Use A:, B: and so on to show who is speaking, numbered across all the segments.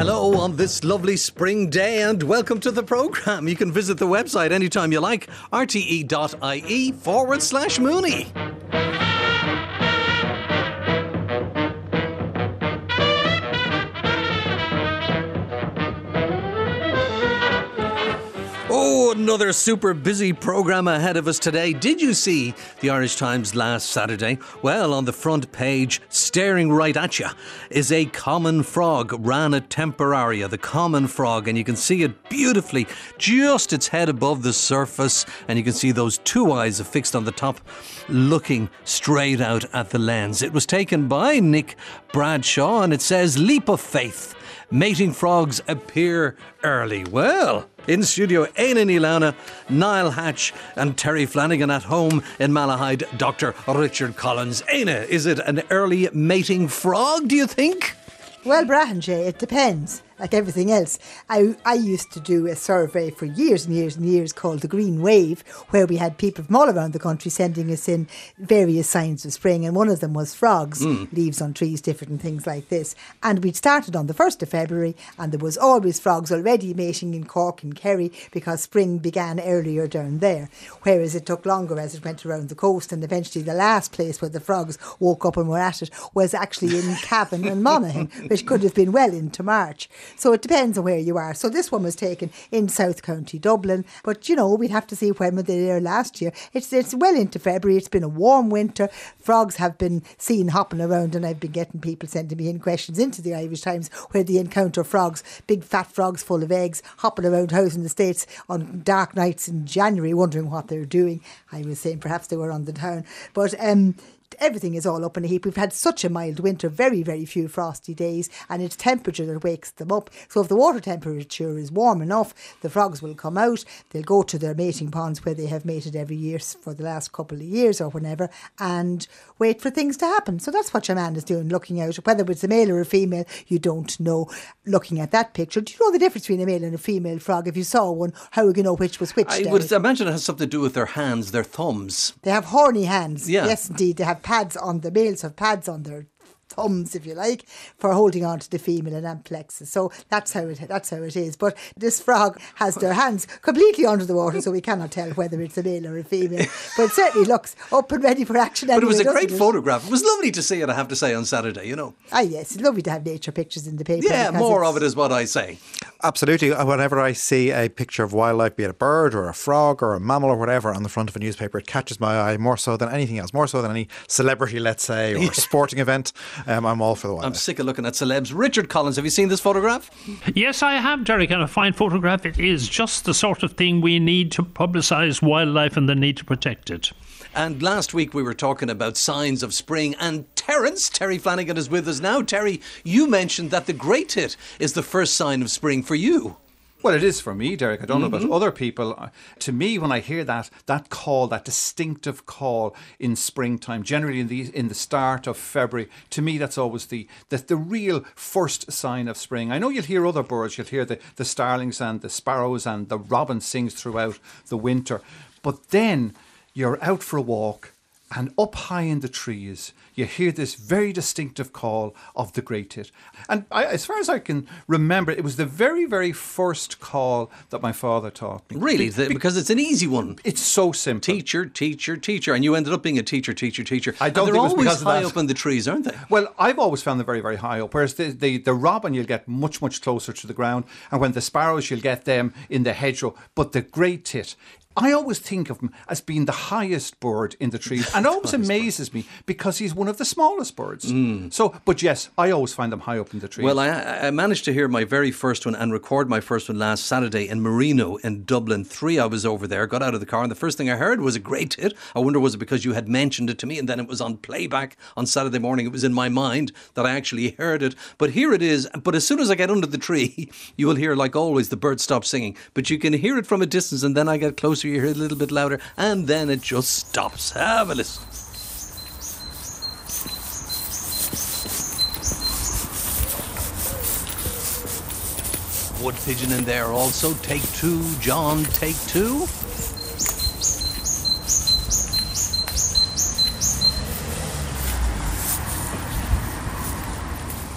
A: Hello on this lovely spring day and welcome to the programme. You can visit the website anytime you like, rte.ie forward slash Mooney. Another super busy programme ahead of us today. Did you see the Irish Times last Saturday? Well, on the front page, staring right at you, is a common frog, Rana temporaria, the common frog, and you can see it beautifully, just its head above the surface, and you can see those two eyes affixed on the top, looking straight out at the lens. It was taken by Nick Bradshaw, and it says, Leap of Faith mating frogs appear early. Well, in studio, Éanna Níl Niall Hatch, and Terry Flanagan at home in Malahide, Dr. Richard Collins. Éanna, is it an early mating frog, do you think?
B: Well, Brahan, it depends like everything else. I, I used to do a survey for years and years and years called the Green Wave, where we had people from all around the country sending us in various signs of spring, and one of them was frogs, mm. leaves on trees, different things like this. And we'd started on the 1st of February, and there was always frogs already mating in Cork and Kerry because spring began earlier down there, whereas it took longer as it went around the coast, and eventually the last place where the frogs woke up and were at it was actually in Cavan and Monaghan, which could have been well into March. So it depends on where you are. So this one was taken in South County Dublin, but you know we'd have to see when were they there last year. It's it's well into February. It's been a warm winter. Frogs have been seen hopping around, and I've been getting people sending me in questions into the Irish Times where they encounter frogs, big fat frogs full of eggs, hopping around house in the states on dark nights in January, wondering what they're doing. I was saying perhaps they were on the town, but um, everything is all up in a heap. We've had such a mild winter, very, very few frosty days, and it's temperature that wakes them up. So if the water temperature is warm enough, the frogs will come out. They'll go to their mating ponds where they have mated every year for the last couple of years or whenever, and wait for things to happen. So that's what your man is doing, looking out. Whether it's a male or a female, you don't know. Looking at that picture, do you know the difference between a male and a female frog? If you saw one, how would you know which was which?
A: I would imagine it has something to do with their hands, their thumbs.
B: They have horny hands.
A: Yeah.
B: Yes, indeed. They have pads on the males have pads on their thumbs, if you like, for holding on to the female and amplexus. So that's how it that's how it is. But this frog has their hands completely under the water, so we cannot tell whether it's a male or a female. But it certainly looks up and ready for action.
A: But it was a great
B: it?
A: photograph. It was lovely to see it. I have to say on Saturday. You know.
B: Ah, yes, it's lovely to have nature pictures in the paper.
A: Yeah, more of it is what I say.
C: Absolutely. Whenever I see a picture of wildlife, be it a bird or a frog or a mammal or whatever, on the front of a newspaper, it catches my eye more so than anything else, more so than any celebrity, let's say, or sporting event. Um, I'm all for the
A: I'm sick of looking at celebs. Richard Collins, have you seen this photograph?
D: Yes, I have, Derek, and a fine photograph. It is just the sort of thing we need to publicise wildlife and the need to protect it.
A: And last week we were talking about signs of spring, and Terence, Terry Flanagan, is with us now. Terry, you mentioned that the great tit is the first sign of spring for you.
E: Well, it is for me, Derek. I don't mm-hmm. know about mm-hmm. other people. Uh, to me, when I hear that that call, that distinctive call in springtime, generally in the in the start of February, to me that's always the the, the real first sign of spring. I know you'll hear other birds. You'll hear the the starlings and the sparrows and the robin sings throughout the winter, but then you're out for a walk and up high in the trees, you hear this very distinctive call of the great tit. And I, as far as I can remember, it was the very, very first call that my father taught me.
A: Really? Be, because it's an easy one.
E: It's so simple.
A: Teacher, teacher, teacher. And you ended up being a teacher, teacher, teacher.
E: I don't
A: and
E: they're
A: always high up in the trees, aren't they?
E: Well, I've always found them very, very high up. Whereas the, the, the robin, you'll get much, much closer to the ground. And when the sparrows, you'll get them in the hedgerow. But the great tit, I always think of him as being the highest bird in the trees, and it always amazes bird. me because he's one of the smallest birds. Mm. So, but yes, I always find them high up in the trees.
A: Well, I, I, managed to hear my very first one and record my first one last Saturday in Marino in Dublin. Three, I was over there, got out of the car, and the first thing I heard was a great tit. I wonder was it because you had mentioned it to me, and then it was on playback on Saturday morning. It was in my mind that I actually heard it. But here it is. But as soon as I get under the tree, you will hear, like always, the bird stop singing. But you can hear it from a distance, and then I get closer, you hear a little bit louder and then it just stops. Have a listen. Wood pigeon in there also. Take two, John, take two.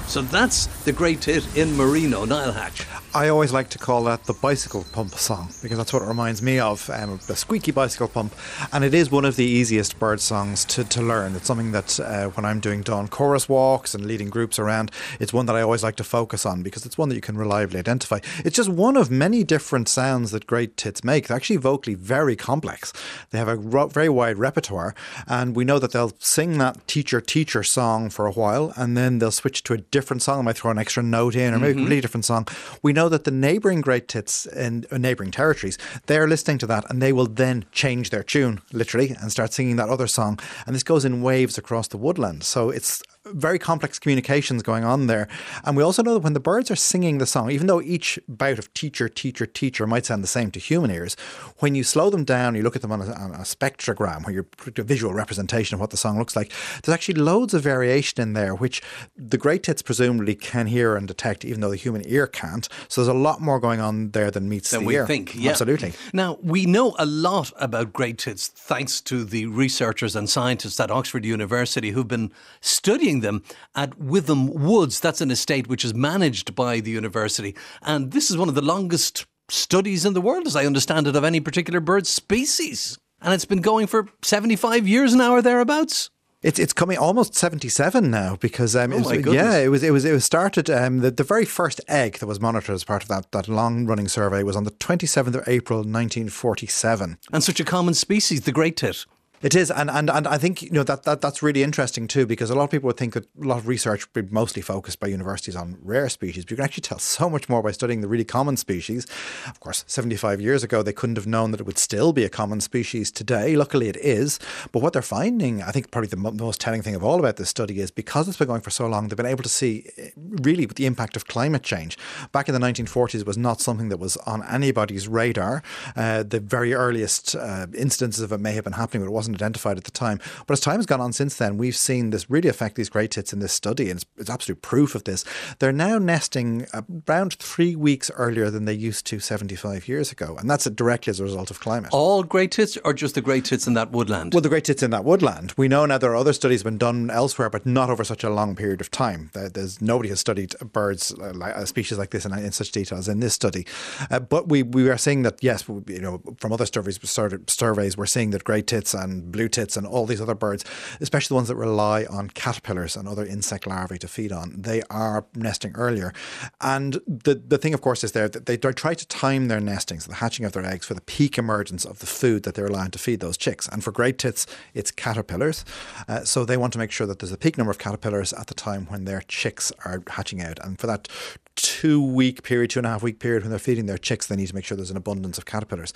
A: So that's the great tit in Marino, Niall Hatch.
C: I always like to call that the bicycle pump song because that's what it reminds me of um, the squeaky bicycle pump. And it is one of the easiest bird songs to, to learn. It's something that uh, when I'm doing dawn chorus walks and leading groups around, it's one that I always like to focus on because it's one that you can reliably identify. It's just one of many different sounds that great tits make. They're actually vocally very complex. They have a ro- very wide repertoire, and we know that they'll sing that teacher teacher song for a while, and then they'll switch to a different song. They might throw an extra note in, or maybe a completely different song. We know that the neighbouring great tits in uh, neighbouring territories, they're listening to that, and they will then change their tune literally and start singing that other song. And this goes in waves across the woodland. So it's very complex communications going on there. And we also know that when the birds are singing the song, even though each bout of teacher, teacher, teacher might sound the same to human ears, when you slow them down, you look at them on a, on a spectrogram, where you're a visual representation of what the song looks like, there's actually loads of variation in there, which the great tits presumably can hear and detect, even though the human ear can't. So there's a lot more going on there than meets
A: than
C: the
A: we
C: ear.
A: think. Yeah.
C: Absolutely.
A: Now, we know a lot about great tits thanks to the researchers and scientists at Oxford University who've been studying them at Wytham Woods. That's an estate which is managed by the university. And this is one of the longest studies in the world, as I understand it, of any particular bird species. And it's been going for 75 years now or thereabouts.
C: It's it's coming almost seventy seven now because um,
A: Oh
C: it was, yeah it was it was it was started um, the the very first egg that was monitored as part of that that long running survey was on the twenty seventh of April nineteen forty seven.
A: And such a common species, the great tit.
C: It is, and, and and I think you know that, that that's really interesting too, because a lot of people would think that a lot of research would be mostly focused by universities on rare species, but you can actually tell so much more by studying the really common species. Of course, seventy five years ago they couldn't have known that it would still be a common species today. Luckily, it is. But what they're finding, I think, probably the mo- most telling thing of all about this study is because it's been going for so long, they've been able to see eh, really the impact of climate change. Back in the nineteen forties, it was not something that was on anybody's radar. Uh, the very earliest uh, instances of it may have been happening, but it wasn't identified at the time. But as time has gone on since then, we've seen this really affect these great tits in this study, and it's, it's absolute proof of this. They're now nesting around three weeks earlier than they used to 75 years ago, and that's directly as a result of climate.
A: All great tits or just the great tits in that woodland?
C: Well, the great tits in that woodland. We know now there are other studies been done elsewhere, but not over such a long period of time. There's nobody has studied birds, uh, like a species like this, in, in such detail as in this study. Uh, but we we are seeing that yes, you know, from other surveys, surveys, we're seeing that great tits and blue tits and all these other birds, especially the ones that rely on caterpillars and other insect larvae to feed on, they are nesting earlier. And the the thing, of course, is there that they try to time their nestings, the hatching of their eggs, for the peak emergence of the food that they're allowed to feed those chicks. And for great tits, it's caterpillars. Uh, so they want to make sure that there's a peak number of caterpillars at the time when their chicks are hatching out. And for that two week period, two and a half week period when they're feeding their chicks, they need to make sure there's an abundance of caterpillars.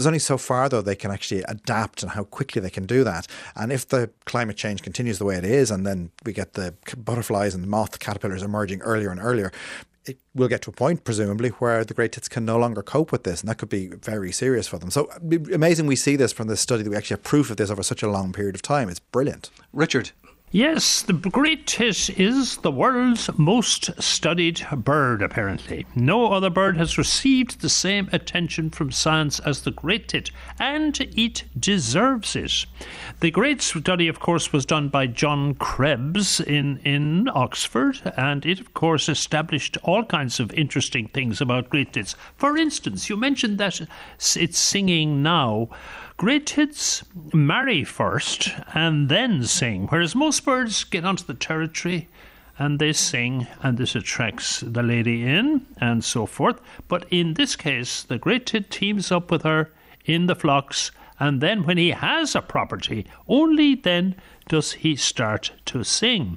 C: There's only so far, though, they can actually adapt and how quickly they can do that. And if the climate change continues the way it is, and then we get the butterflies and moth caterpillars emerging earlier and earlier, it will get to a point, presumably, where the great tits can no longer cope with this, and that could be very serious for them. So amazing we see this from this study that we actually have proof of this over such a long period of time. It's brilliant.
A: Richard.
D: Yes, the great tit is the world's most studied bird, apparently. No other bird has received the same attention from science as the great tit, and it deserves it. The great study, of course, was done by John Krebs in, in Oxford, and it, of course, established all kinds of interesting things about great tits. For instance, you mentioned that it's singing now. Great tits marry first and then sing, whereas most birds get onto the territory and they sing, and this attracts the lady in, and so forth. But in this case, the great tit teams up with her in the flocks, and then when he has a property, only then does he start to sing.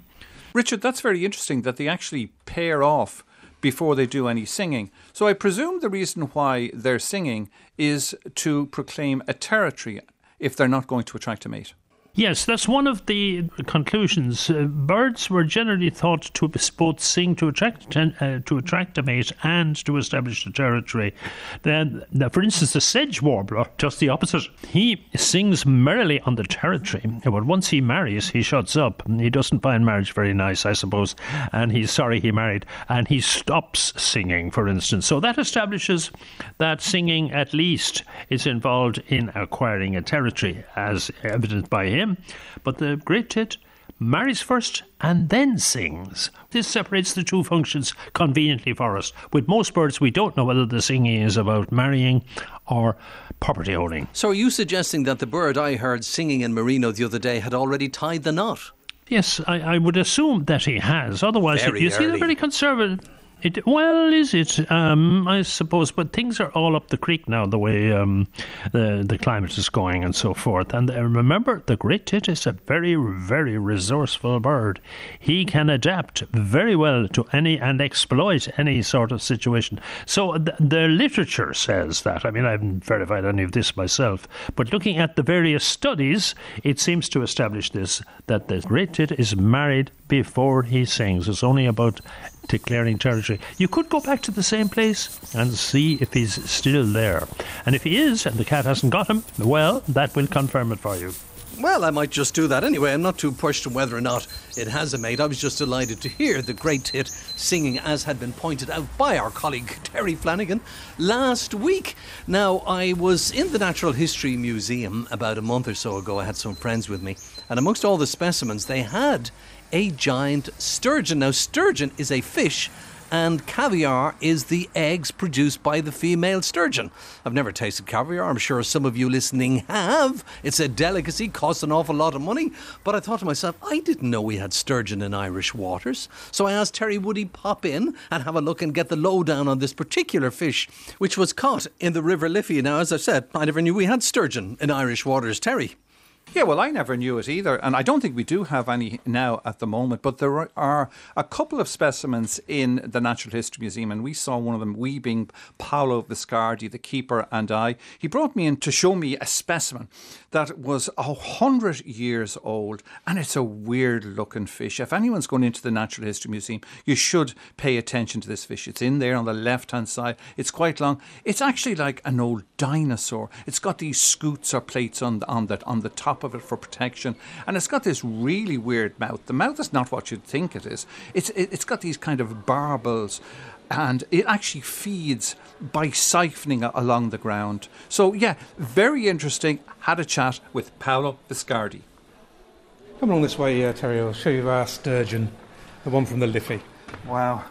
E: Richard, that's very interesting that they actually pair off before they do any singing. So I presume the reason why they're singing is to proclaim a territory if they're not going to attract a mate.
D: Yes, that's one of the conclusions. Uh, birds were generally thought to both sing to attract uh, to attract a mate and to establish a territory. Then, now, for instance, the sedge warbler, just the opposite. He sings merrily on the territory, but once he marries, he shuts up. He doesn't find marriage very nice, I suppose, and he's sorry he married, and he stops singing, for instance. So that establishes that singing, at least, is involved in acquiring a territory, as evidenced by him. But the great tit marries first and then sings. This separates the two functions conveniently for us. With most birds, we don't know whether the singing is about marrying or property owning.
A: So, are you suggesting that the bird I heard singing in Marino the other day had already tied the knot?
D: Yes, I, I would assume that he has. Otherwise,
A: Very
D: you see, they're
A: early.
D: very conservative. It, well, is it? Um, I suppose, but things are all up the creek now. The way um, the the climate is going and so forth. And uh, remember, the great tit is a very, very resourceful bird. He can adapt very well to any and exploit any sort of situation. So the, the literature says that. I mean, I haven't verified any of this myself, but looking at the various studies, it seems to establish this that the great tit is married before he sings. It's only about declaring territory. You could go back to the same place and see if he's still there. And if he is, and the cat hasn't got him, well, that will confirm it for you.
A: Well, I might just do that anyway. I'm not too pushed on whether or not it has a mate. I was just delighted to hear the great tit singing, as had been pointed out by our colleague Terry Flanagan last week. Now, I was in the Natural History Museum about a month or so ago. I had some friends with me, and amongst all the specimens, they had a giant sturgeon. Now, sturgeon is a fish and caviar is the eggs produced by the female sturgeon. I've never tasted caviar. I'm sure some of you listening have. It's a delicacy, costs an awful lot of money. But I thought to myself, I didn't know we had sturgeon in Irish waters. So I asked Terry, would he pop in and have a look and get the lowdown on this particular fish, which was caught in the River Liffey. Now, as I said, I never knew we had sturgeon in Irish waters. Terry.
E: Yeah, well, I never knew it either, and I don't think we do have any now at the moment. But there are a couple of specimens in the Natural History Museum, and we saw one of them. We being Paolo Viscardi, the keeper, and I. He brought me in to show me a specimen that was a hundred years old, and it's a weird-looking fish. If anyone's going into the Natural History Museum, you should pay attention to this fish. It's in there on the left-hand side. It's quite long. It's actually like an old dinosaur. It's got these scutes or plates on the, on the on the top of it for protection, and it's got this really weird mouth. The mouth is not what you'd think it is. It's it, it's got these kind of barbels. And it actually feeds by siphoning along the ground. So, yeah, very interesting. Had a chat with Paolo Viscardi.
F: Come along this way, uh, Terry. I'll show you our sturgeon, the one from the Liffey.
E: Wow.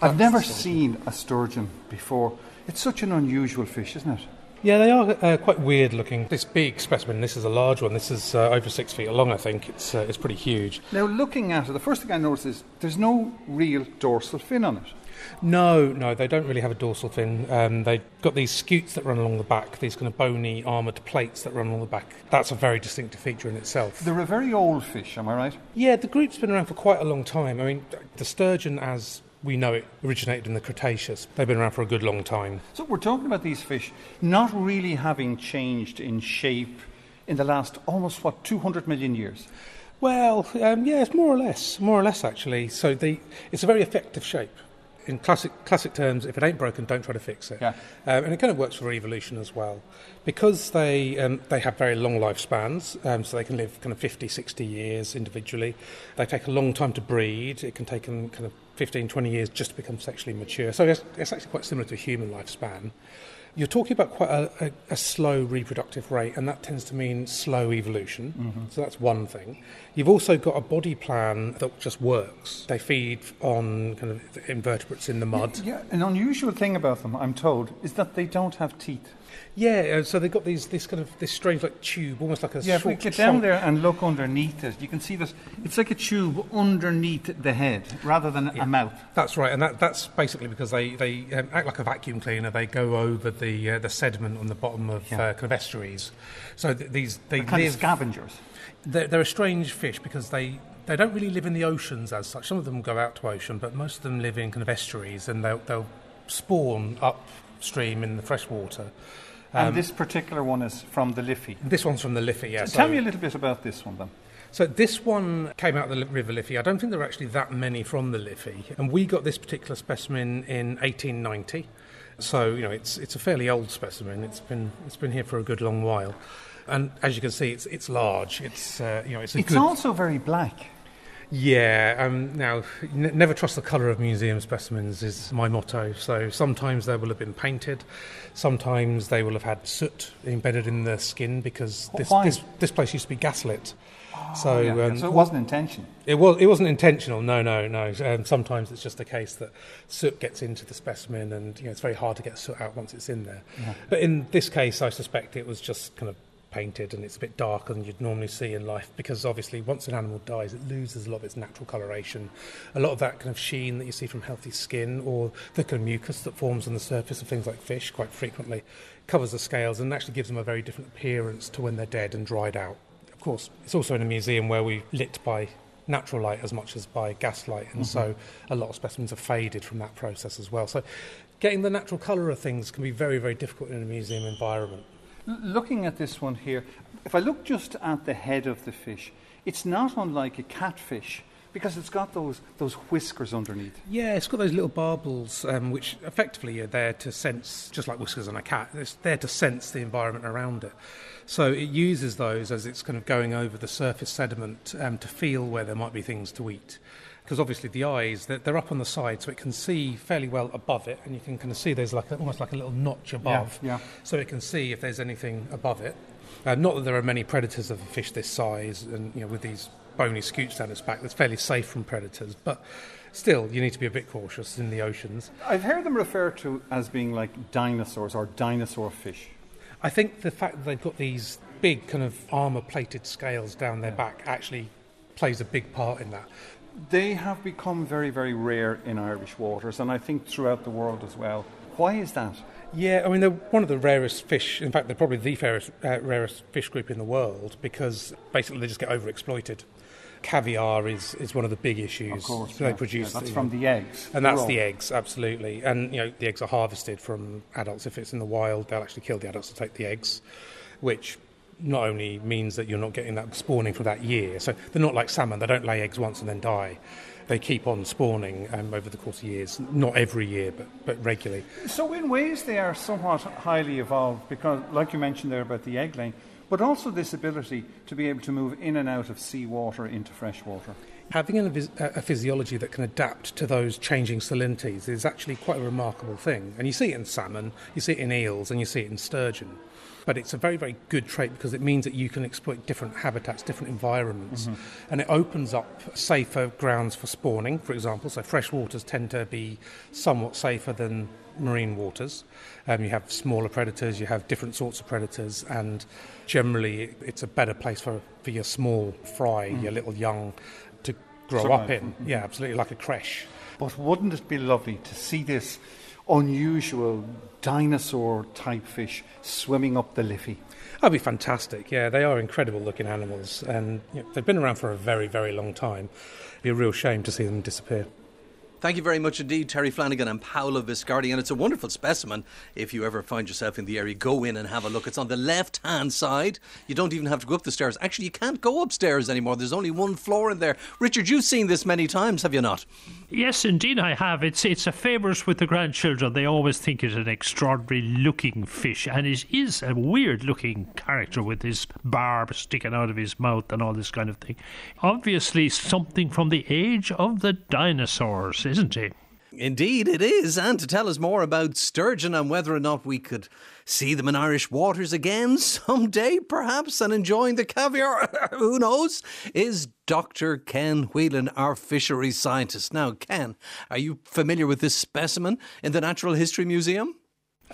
E: I've never seen a sturgeon before. It's such an unusual fish, isn't it?
F: Yeah, they are uh, quite weird looking. This big specimen, this is a large one. This is uh, over six feet long, I think. It's, uh, it's pretty huge.
E: Now, looking at it, the first thing I noticed is there's no real dorsal fin on it.
F: No, no, they don't really have a dorsal fin. Um, they've got these scutes that run along the back, these kind of bony armoured plates that run along the back. That's a very distinctive feature in itself.
E: They're a very old fish, am I right?
F: Yeah, the group's been around for quite a long time. I mean, the sturgeon, as we know it, originated in the Cretaceous. They've been around for a good long time.
E: So we're talking about these fish not really having changed in shape in the last almost, what, 200 million years?
F: Well, um, yeah, it's more or less, more or less actually. So the, it's a very effective shape. In classic classic terms, if it ain't broken, don't try to fix it.
E: Yeah.
F: Um, and it kind of works for evolution as well, because they um, they have very long lifespans, um, so they can live kind of 50, 60 years individually. They take a long time to breed. It can take them kind of 15, 20 years just to become sexually mature. So it's, it's actually quite similar to a human lifespan. You're talking about quite a, a, a slow reproductive rate, and that tends to mean slow evolution. Mm-hmm. So that's one thing. You've also got a body plan that just works. They feed on kind of invertebrates in the mud.
E: Yeah, an unusual thing about them, I'm told, is that they don't have teeth.
F: Yeah, uh, so they've got these this kind of this strange like tube, almost like a
E: Yeah, if we get down
F: trunk.
E: there and look underneath it, you can see this. it's like a tube underneath the head rather than a mouth.
F: That's right, and that, that's basically because they, they um, act like a vacuum cleaner. They go over the uh, the sediment on the bottom of
E: Yeah.
F: uh, kind of estuaries. So th- these they
E: They're kind
F: live.
E: of scavengers.
F: they're, they're a strange fish because they they don't really live in the oceans as such. Some of them go out to ocean, but most of them live in kind of estuaries, and they'll they'll spawn upstream in the fresh water.
E: and this particular one is from the Liffey.
F: This one's from the Liffey, yeah.
E: Tell
F: so-
E: me a little bit about this one then.
F: So this one came out of the River Liffey. I don't think there are actually that many from the Liffey, and we got this particular specimen in 1890. So you know, it's it's a fairly old specimen. It's been it's been here for a good long while, and as you can see, it's it's large. It's uh, you know, it's a
E: It's
F: good.
E: also very black.
F: Yeah, um, now, n- never trust the colour of museum specimens is my motto. So sometimes they will have been painted, sometimes they will have had soot embedded in the skin because this, this, this place used to be gaslit. so,
E: Yeah, yeah.
F: um,
E: so it wasn't intentional.
F: it was. It wasn't intentional. No, no, no. Um, sometimes it's just a case that soot gets into the specimen, and you know it's very hard to get soot out once it's in there. But in this case, I suspect it was just kind of painted, and it's a bit darker than you'd normally see in life because obviously once an animal dies, it loses a lot of its natural coloration, a lot of that kind of sheen that you see from healthy skin, or the kind of mucus that forms on the surface of things like fish quite frequently, covers the scales and actually gives them a very different appearance to when they're dead and dried out. Of course, it's also in a museum where we lit by natural light as much as by gaslight, and so mm-hmm. a lot of specimens are faded from that process as well. So, getting the natural colour of things can be very, very difficult in a museum environment.
E: Looking at this one here, if I look just at the head of the fish, it's not unlike a catfish because it's got those, those whiskers underneath.
F: Yeah, it's got those little barbels, um, which effectively are there to sense, just like whiskers on a cat, it's there to sense the environment around it. So it uses those as it's kind of going over the surface sediment um, to feel where there might be things to eat. Because obviously the eyes, they're, they're up on the side, so it can see fairly well above it, and you can kind of see there's like a, almost like a little notch above,
E: yeah.
F: so it can see if there's anything above it. Uh, not that there are many predators of a fish this size, and you know, with these bony scutes down its back, that's fairly safe from predators. But still, you need to be a bit cautious in the oceans.
E: I've heard them referred to as being like dinosaurs or dinosaur fish.
F: I think the fact that they've got these big kind of armour-plated scales down their back actually plays a big part in that.
E: They have become very, very rare in Irish waters, and I think throughout the world as well. Why is that?
F: Yeah, I mean, they're one of the rarest fish. In fact, they're probably the fairest, uh, rarest fish group in the world because basically they just get overexploited. Caviar is, is one of the big issues.
E: Of course,
F: they
E: yeah.
F: produce
E: Yeah, that's
F: the-
E: from the eggs.
F: And that's the eggs, absolutely. And you know, the eggs are harvested from adults. If it's in the wild, they'll actually kill the adults to take the eggs, which not only means that you're not getting that spawning for that year. So they're not like salmon; they don't lay eggs once and then die. They keep on spawning um, over the course of years, not every year, but but regularly.
E: So, in ways, they are somewhat highly evolved because, like you mentioned there about the egg laying, but also this ability to be able to move in and out of seawater into fresh water.
F: Having a, physiology that can adapt to those changing salinities is actually quite a remarkable thing. And you see it in salmon, you see it in eels, and you see it in sturgeon. But it's a very, very good trait because it means that you can exploit different habitats, different environments. And it opens up safer grounds for spawning, for example. So fresh waters tend to be somewhat safer than marine waters. Um, you have smaller predators, you have different sorts of predators, and generally it's a better place for, for your small fry, your little young, grow up in. Yeah, absolutely, like a creche.
E: But wouldn't it be lovely to see this unusual dinosaur type fish swimming up the Liffey?
F: That'd be fantastic. Yeah, they are incredible looking animals, and you know, they've been around for a very, very long time. It'd be a real shame to see them disappear.
A: Thank you very much indeed, Terry Flanagan and Paolo Viscardi. And it's a wonderful specimen. If you ever find yourself in the area, go in and have a look. It's on the left hand side. You don't even have to go up the stairs. Actually, you can't go upstairs anymore. There's only one floor in there. Richard, you've seen this many times, have you not?
D: Yes, indeed, I have. It's it's a favourite with the grandchildren. They always think it's an extraordinary looking fish, and it is a weird looking character with his barb sticking out of his mouth and all this kind of thing. Obviously, something from the age of the dinosaurs, isn't he?
A: Indeed, it is. And to tell us more about sturgeon and whether or not we could see them in Irish waters again someday, perhaps, and enjoying the caviar, who knows, is Dr. Ken Whelan, our fisheries scientist. Now, Ken, are you familiar with this specimen in the Natural History Museum?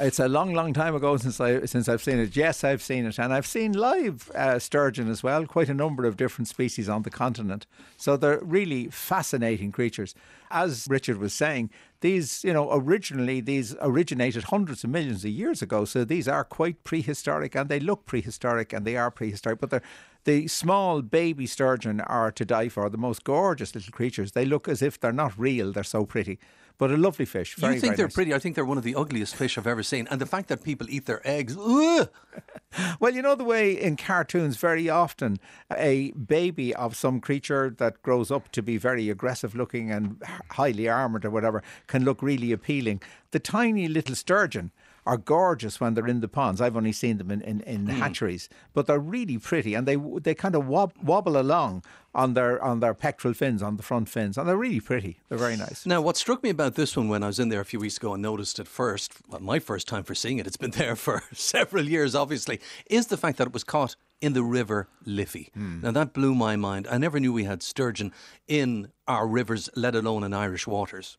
G: It's a long, long time ago since I since I've seen it. Yes, I've seen it, and I've seen live uh, sturgeon as well. Quite a number of different species on the continent. So they're really fascinating creatures. As Richard was saying, these you know originally these originated hundreds of millions of years ago. So these are quite prehistoric, and they look prehistoric, and they are prehistoric. But they're the small baby sturgeon are to die for. The most gorgeous little creatures. They look as if they're not real. They're so pretty. But a lovely fish. Very,
A: you think they're
G: nice.
A: pretty? I think they're one of the ugliest fish I've ever seen. And the fact that people eat their eggs,
G: Well, you know the way in cartoons, very often a baby of some creature that grows up to be very aggressive looking and highly armoured or whatever can look really appealing. The tiny little sturgeon are gorgeous when they're in the ponds. I've only seen them in, in, in hmm. hatcheries, but they're really pretty and they they kind of wob, wobble along on their on their pectoral fins, on the front fins, and they're really pretty. They're very nice.
A: Now, what struck me about this one when I was in there a few weeks ago and noticed it first, well, my first time for seeing it, it's been there for several years, obviously, is the fact that it was caught in the River Liffey. Now, that blew my mind. I never knew we had sturgeon in our rivers, let alone in Irish waters.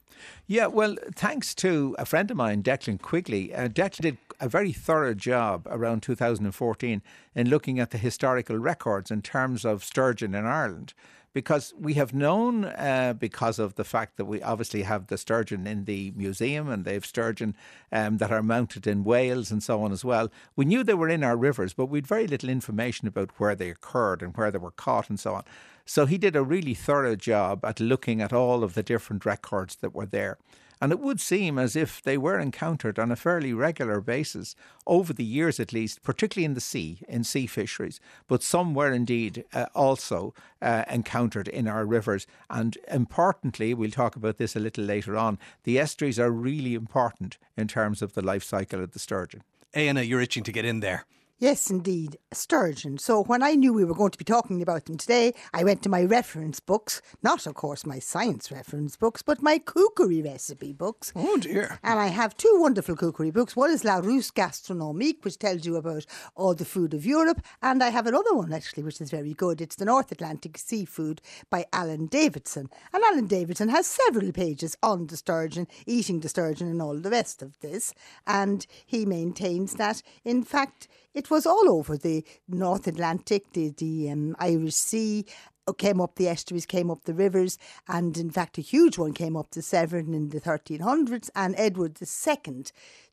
G: Yeah, well, thanks to a friend of mine, Declan Quigley. Uh, Declan did a very thorough job around 2014 in looking at the historical records in terms of sturgeon in Ireland. Because we have known, uh, because of the fact that we obviously have the sturgeon in the museum and they have sturgeon um, that are mounted in Wales and so on as well. We knew they were in our rivers, but we had very little information about where they occurred and where they were caught and so on. So he did a really thorough job at looking at all of the different records that were there. And it would seem as if they were encountered on a fairly regular basis over the years, at least, particularly in the sea, in sea fisheries. But some were indeed uh, also uh, encountered in our rivers. And importantly, we'll talk about this a little later on, the estuaries are really important in terms of the life cycle of the sturgeon.
A: Éanna, you're itching to get in there.
B: Yes, indeed, sturgeon. So when I knew we were going to be talking about them today, I went to my reference books, not of course my science reference books, but my cookery recipe books.
A: Oh dear.
B: And I have two wonderful cookery books. One is Larousse Gastronomique, which tells you about all the food of Europe, and I have another one actually, which is very good. It's the North Atlantic Seafood by Alan Davidson. And Alan Davidson has several pages on the sturgeon, eating the sturgeon, and all the rest of this. And he maintains that, in fact, it was all over the North Atlantic, the, the um, Irish Sea, uh, came up the estuaries, came up the rivers, and in fact, a huge one came up the Severn in the 1300s. And Edward II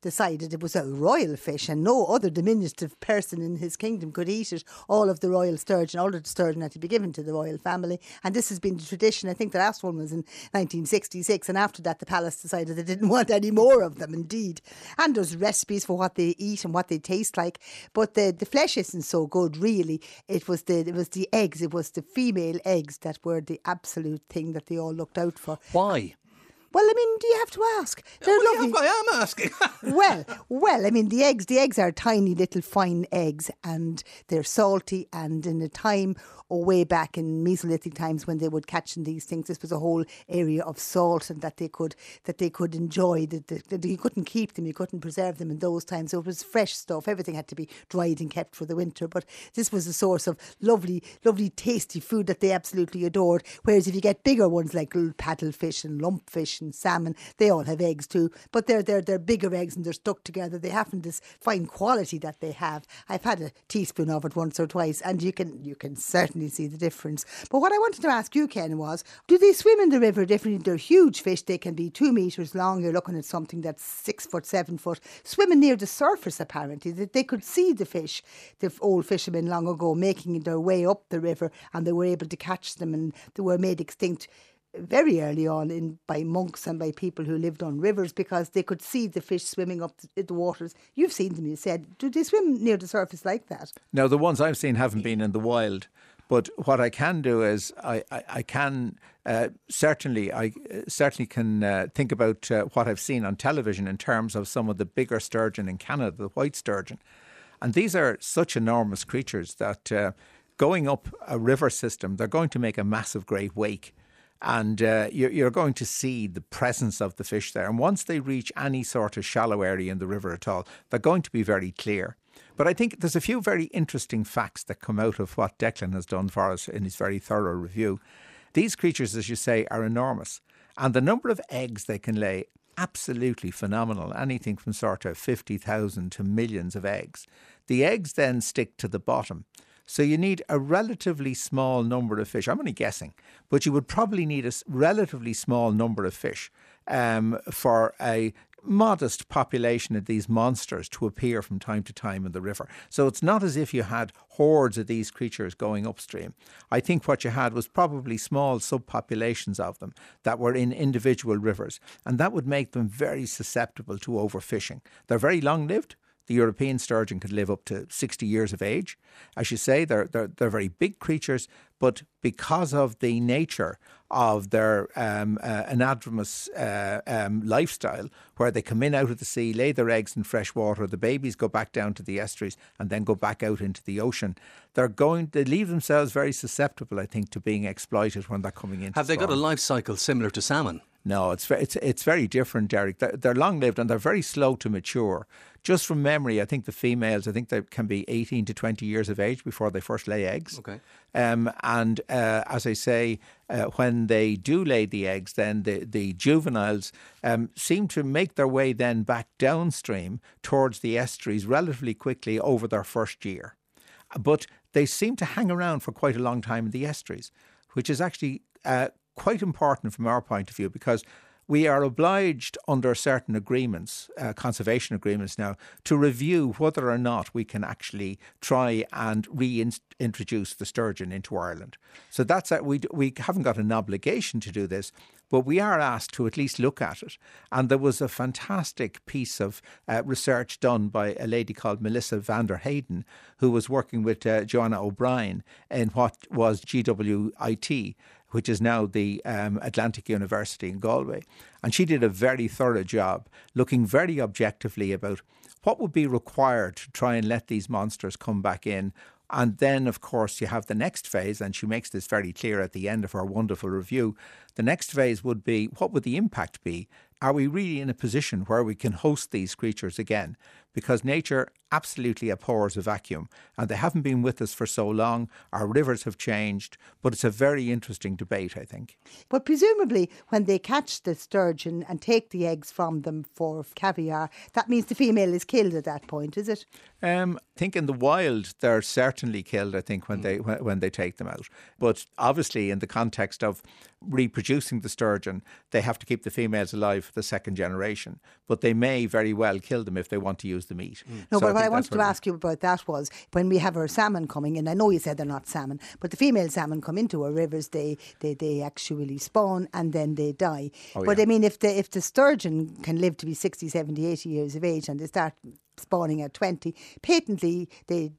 B: decided it was a royal fish, and no other diminutive person in his kingdom could eat it. All of the royal sturgeon, all of the sturgeon had to be given to the royal family, and this has been the tradition. I think the last one was in 1966, and after that, the palace decided they didn't want any more of them. Indeed, and there's recipes for what they eat and what they taste like, but the the flesh isn't so good, really. It was the it was the eggs, it was the female eggs that were the absolute thing that they all looked out for.
A: Why?
B: Well, I mean, do you have to ask? They're
A: Well,
B: lovely.
A: yeah, I am asking.
B: well, well, I mean, the eggs, the eggs are tiny little fine eggs and they're salty. And in a time oh, way back in Mesolithic times when they would catch in these things, this was a whole area of salt and that they could that they could enjoy. That, that, that you couldn't keep them, you couldn't preserve them in those times. So it was fresh stuff. Everything had to be dried and kept for the winter. But this was a source of lovely, lovely, tasty food that they absolutely adored. Whereas if you get bigger ones like little paddlefish and lumpfish and salmon, they all have eggs too. But they're they're they're bigger eggs and they're stuck together. They haven't this fine quality that they have. I've had a teaspoon of it once or twice, and you can you can certainly see the difference. But what I wanted to ask you, Ken, was do they swim in the river differently? They're huge fish. They can be two meters long. You're looking at something that's six foot, seven foot, swimming near the surface. Apparently, that they could see the fish. The old fishermen long ago making their way up the river, and they were able to catch them, and they were made extinct very early on in by monks and by people who lived on rivers because they could see the fish swimming up the, the waters. You've seen them, you said. Do they swim near the surface like that?
G: Now, the ones I've seen haven't been in the wild, but what I can do is I, I, I can uh, certainly I uh, certainly can uh, think about uh, what I've seen on television in terms of some of the bigger sturgeon in Canada, the white sturgeon, and these are such enormous creatures that uh, going up a river system, they're going to make a massive great wake. And uh, you're, going to see the presence of the fish there. And once they reach any sort of shallow area in the river at all, they're going to be very clear. But I think there's a few very interesting facts that come out of what Declan has done for us in his very thorough review. These creatures, as you say, are enormous. And the number of eggs they can lay, absolutely phenomenal. Anything from sort of 50,000 to millions of eggs. The eggs then stick to the bottom. So you need a relatively small number of fish. I'm only guessing, but you would probably need a relatively small number of fish um, for a modest population of these monsters to appear from time to time in the river. So it's not as if you had hordes of these creatures going upstream. I think what you had was probably small subpopulations of them that were in individual rivers, and that would make them very susceptible to overfishing. They're very long lived. The European sturgeon can live up to 60 years of age. As you say, they're, they're, they're very big creatures, but because of the nature of their um, uh, anadromous uh, um, lifestyle, where they come in out of the sea, lay their eggs in fresh water, the babies go back down to the estuaries and then go back out into the ocean, they're going, they leave themselves very susceptible, I think, to being exploited when they're coming in.
A: Have they got a life cycle similar to salmon?
G: No, it's it's it's very different, Derek. They're, they're long lived and they're very slow to mature. Just from memory, I think the females, I think they can be 18 to 20 years of age before they first lay eggs.
A: Okay.
G: Um, and uh, as I say, uh, when they do lay the eggs, then the, the juveniles um, seem to make their way then back downstream towards the estuaries relatively quickly over their first year. But they seem to hang around for quite a long time in the estuaries, which is actually uh, quite important from our point of view because we are obliged under certain agreements, uh, conservation agreements now, to review whether or not we can actually try and reintroduce the sturgeon into Ireland. So that's a, we we haven't got an obligation to do this, but we are asked to at least look at it. And there was a fantastic piece of uh, research done by a lady called Melissa van der Hayden, who was working with uh, Joanna O'Brien in what was GMIT which is now the um, Atlantic University in Galway. And she did a very thorough job looking very objectively about what would be required to try and let these monsters come back in. And then, of course, you have the next phase, and she makes this very clear at the end of her wonderful review. The next phase would be what would the impact be? Are we really in a position where we can host these creatures again? Because nature absolutely abhors a vacuum, and they haven't been with us for so long. Our rivers have changed, but it's a very interesting debate, I think.
B: But presumably, when they catch the sturgeon and take the eggs from them for caviar, that means the female is killed at that point, is it?
G: Um, I think in the wild they're certainly killed. I think when they when, when they take them out, but obviously in the context of reproducing the sturgeon, they have to keep the females alive the second generation. But they may very well kill them if they want to use the meat. Mm.
B: No,
G: So
B: but what I wanted to ask you about that was when we have our salmon coming in, I know you said they're not salmon, but the female salmon come into our rivers, they, they, they actually spawn and then they die.
G: Oh,
B: but
G: yeah.
B: I mean, if the, if the sturgeon can live to be 60, 70, 80 years of age and they start spawning at 20, patently they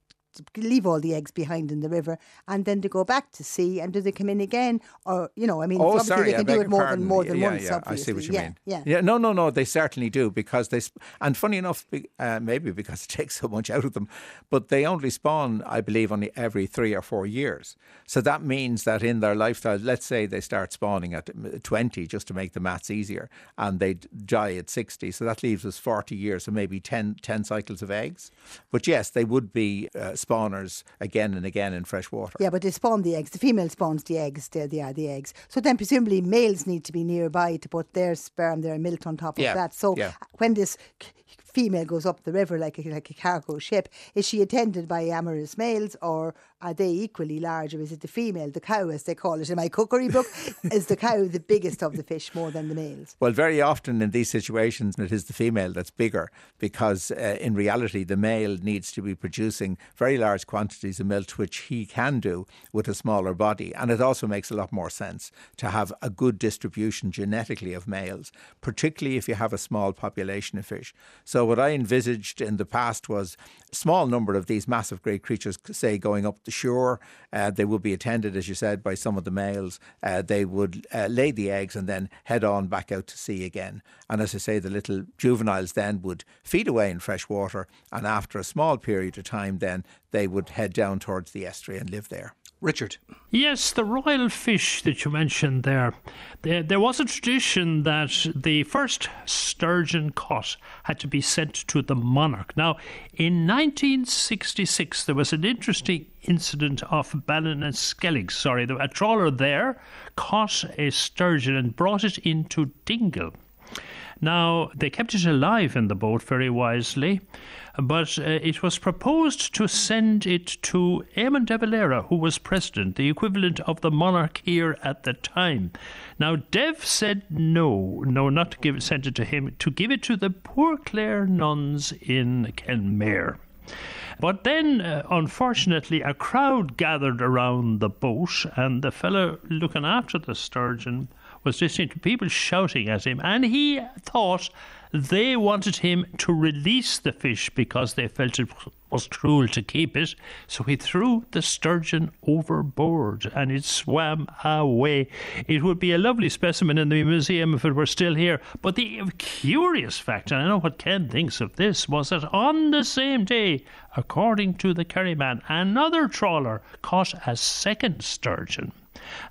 B: leave all the eggs behind in the river and then they go back to sea and do they come in again or you know i mean
G: Oh,
B: obviously
G: sorry,
B: they can do it more
G: pardon.
B: than more than
G: yeah,
B: once
G: yeah, I see what
B: obviously.
G: you
B: yeah,
G: mean.
B: yeah
G: yeah, no, no, no. They certainly do because they, sp- and funny enough, uh, maybe because it takes so much out of them, but they only spawn, I believe, only every three or four years. So that means that in their lifestyle, let's say they start spawning at twenty, just to make the maths easier, and they die at sixty. So that leaves us forty years, so maybe 10, 10 cycles of eggs. But yes, they would be uh, spawners again and again in fresh water.
B: Yeah, but they spawn the eggs. The female spawns the eggs. They, they are the eggs. So then presumably males need to be nearby to put their sperm, their milk on top
G: Yeah,
B: of that. So
G: yeah.
B: when this female goes up the river like a, like a cargo ship, is she attended by amorous males or are they equally large or is it the female, the cow as they call it in my cookery book, is the cow the biggest of the fish more than the males?
G: Well, very often in these situations, it is the female that's bigger because, uh, in reality, the male needs to be producing very large quantities of milk, which he can do with a smaller body. And it also makes a lot more sense to have a good distribution genetically of males, particularly if you have a small population of fish. So, what I envisaged in the past was a small number of these massive great creatures, say, going up the shore. Uh, they would be attended, as you said, by some of the males. Uh, they would uh, lay the eggs and then head on back out to sea again. And as I say, the little juveniles then would feed away in fresh water. And after a small period of time, then they would head down towards the estuary and live there.
A: Richard.
D: Yes, the royal fish that you mentioned there. There, there was a tradition that the first sturgeon caught had to be sent to the monarch. Now, in 1966, there was an interesting incident off Ballinskelligs. Sorry, a trawler there caught a sturgeon and brought it into Dingle. Now, they kept it alive in the boat very wisely, but uh, it was proposed to send it to Eamon de Valera, who was president, the equivalent of the monarch here at the time. Now, Dev said no, no, not to give send it to him, to give it to the Poor Clare nuns in Kenmare. But then, uh, unfortunately, a crowd gathered around the boat, and the fellow looking after the sturgeon was listening to people shouting at him, and he thought they wanted him to release the fish because they felt it was cruel to keep it. So he threw the sturgeon overboard and it swam away. It would be a lovely specimen in the museum if it were still here. But the curious fact, and I know what Ken thinks of this, was that on the same day, according to the Kerryman, another trawler caught a second sturgeon.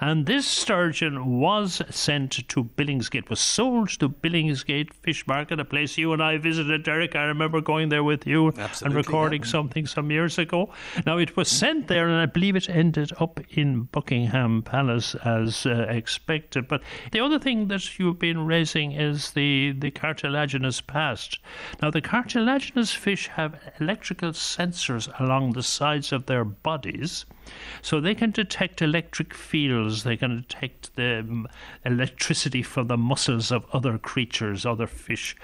D: And this sturgeon was sent to Billingsgate, was sold to Billingsgate Fish Market, a place you and I visited, Derek. I remember going there with you
A: Absolutely,
D: and recording
A: yeah.
D: something some years ago. Now, it was sent there, and I believe it ended up in Buckingham Palace as uh, expected. But the other thing that you've been raising is the, the cartilaginous past. Now, the cartilaginous fish have electrical sensors along the sides of their bodies, so they can detect electric fields, they can detect the um, electricity from the muscles of other creatures, other fish.